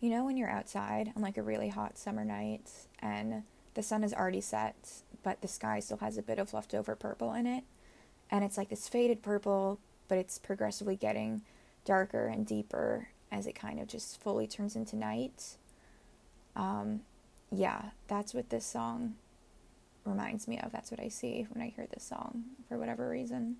you know, when you're outside on like a really hot summer night and the sun has already set, but the sky still has a bit of leftover purple in it, and it's like this faded purple, but it's progressively getting darker and deeper as it kind of just fully turns into night. Um, yeah, that's what this song reminds me of. That's what I see when I hear this song for whatever reason.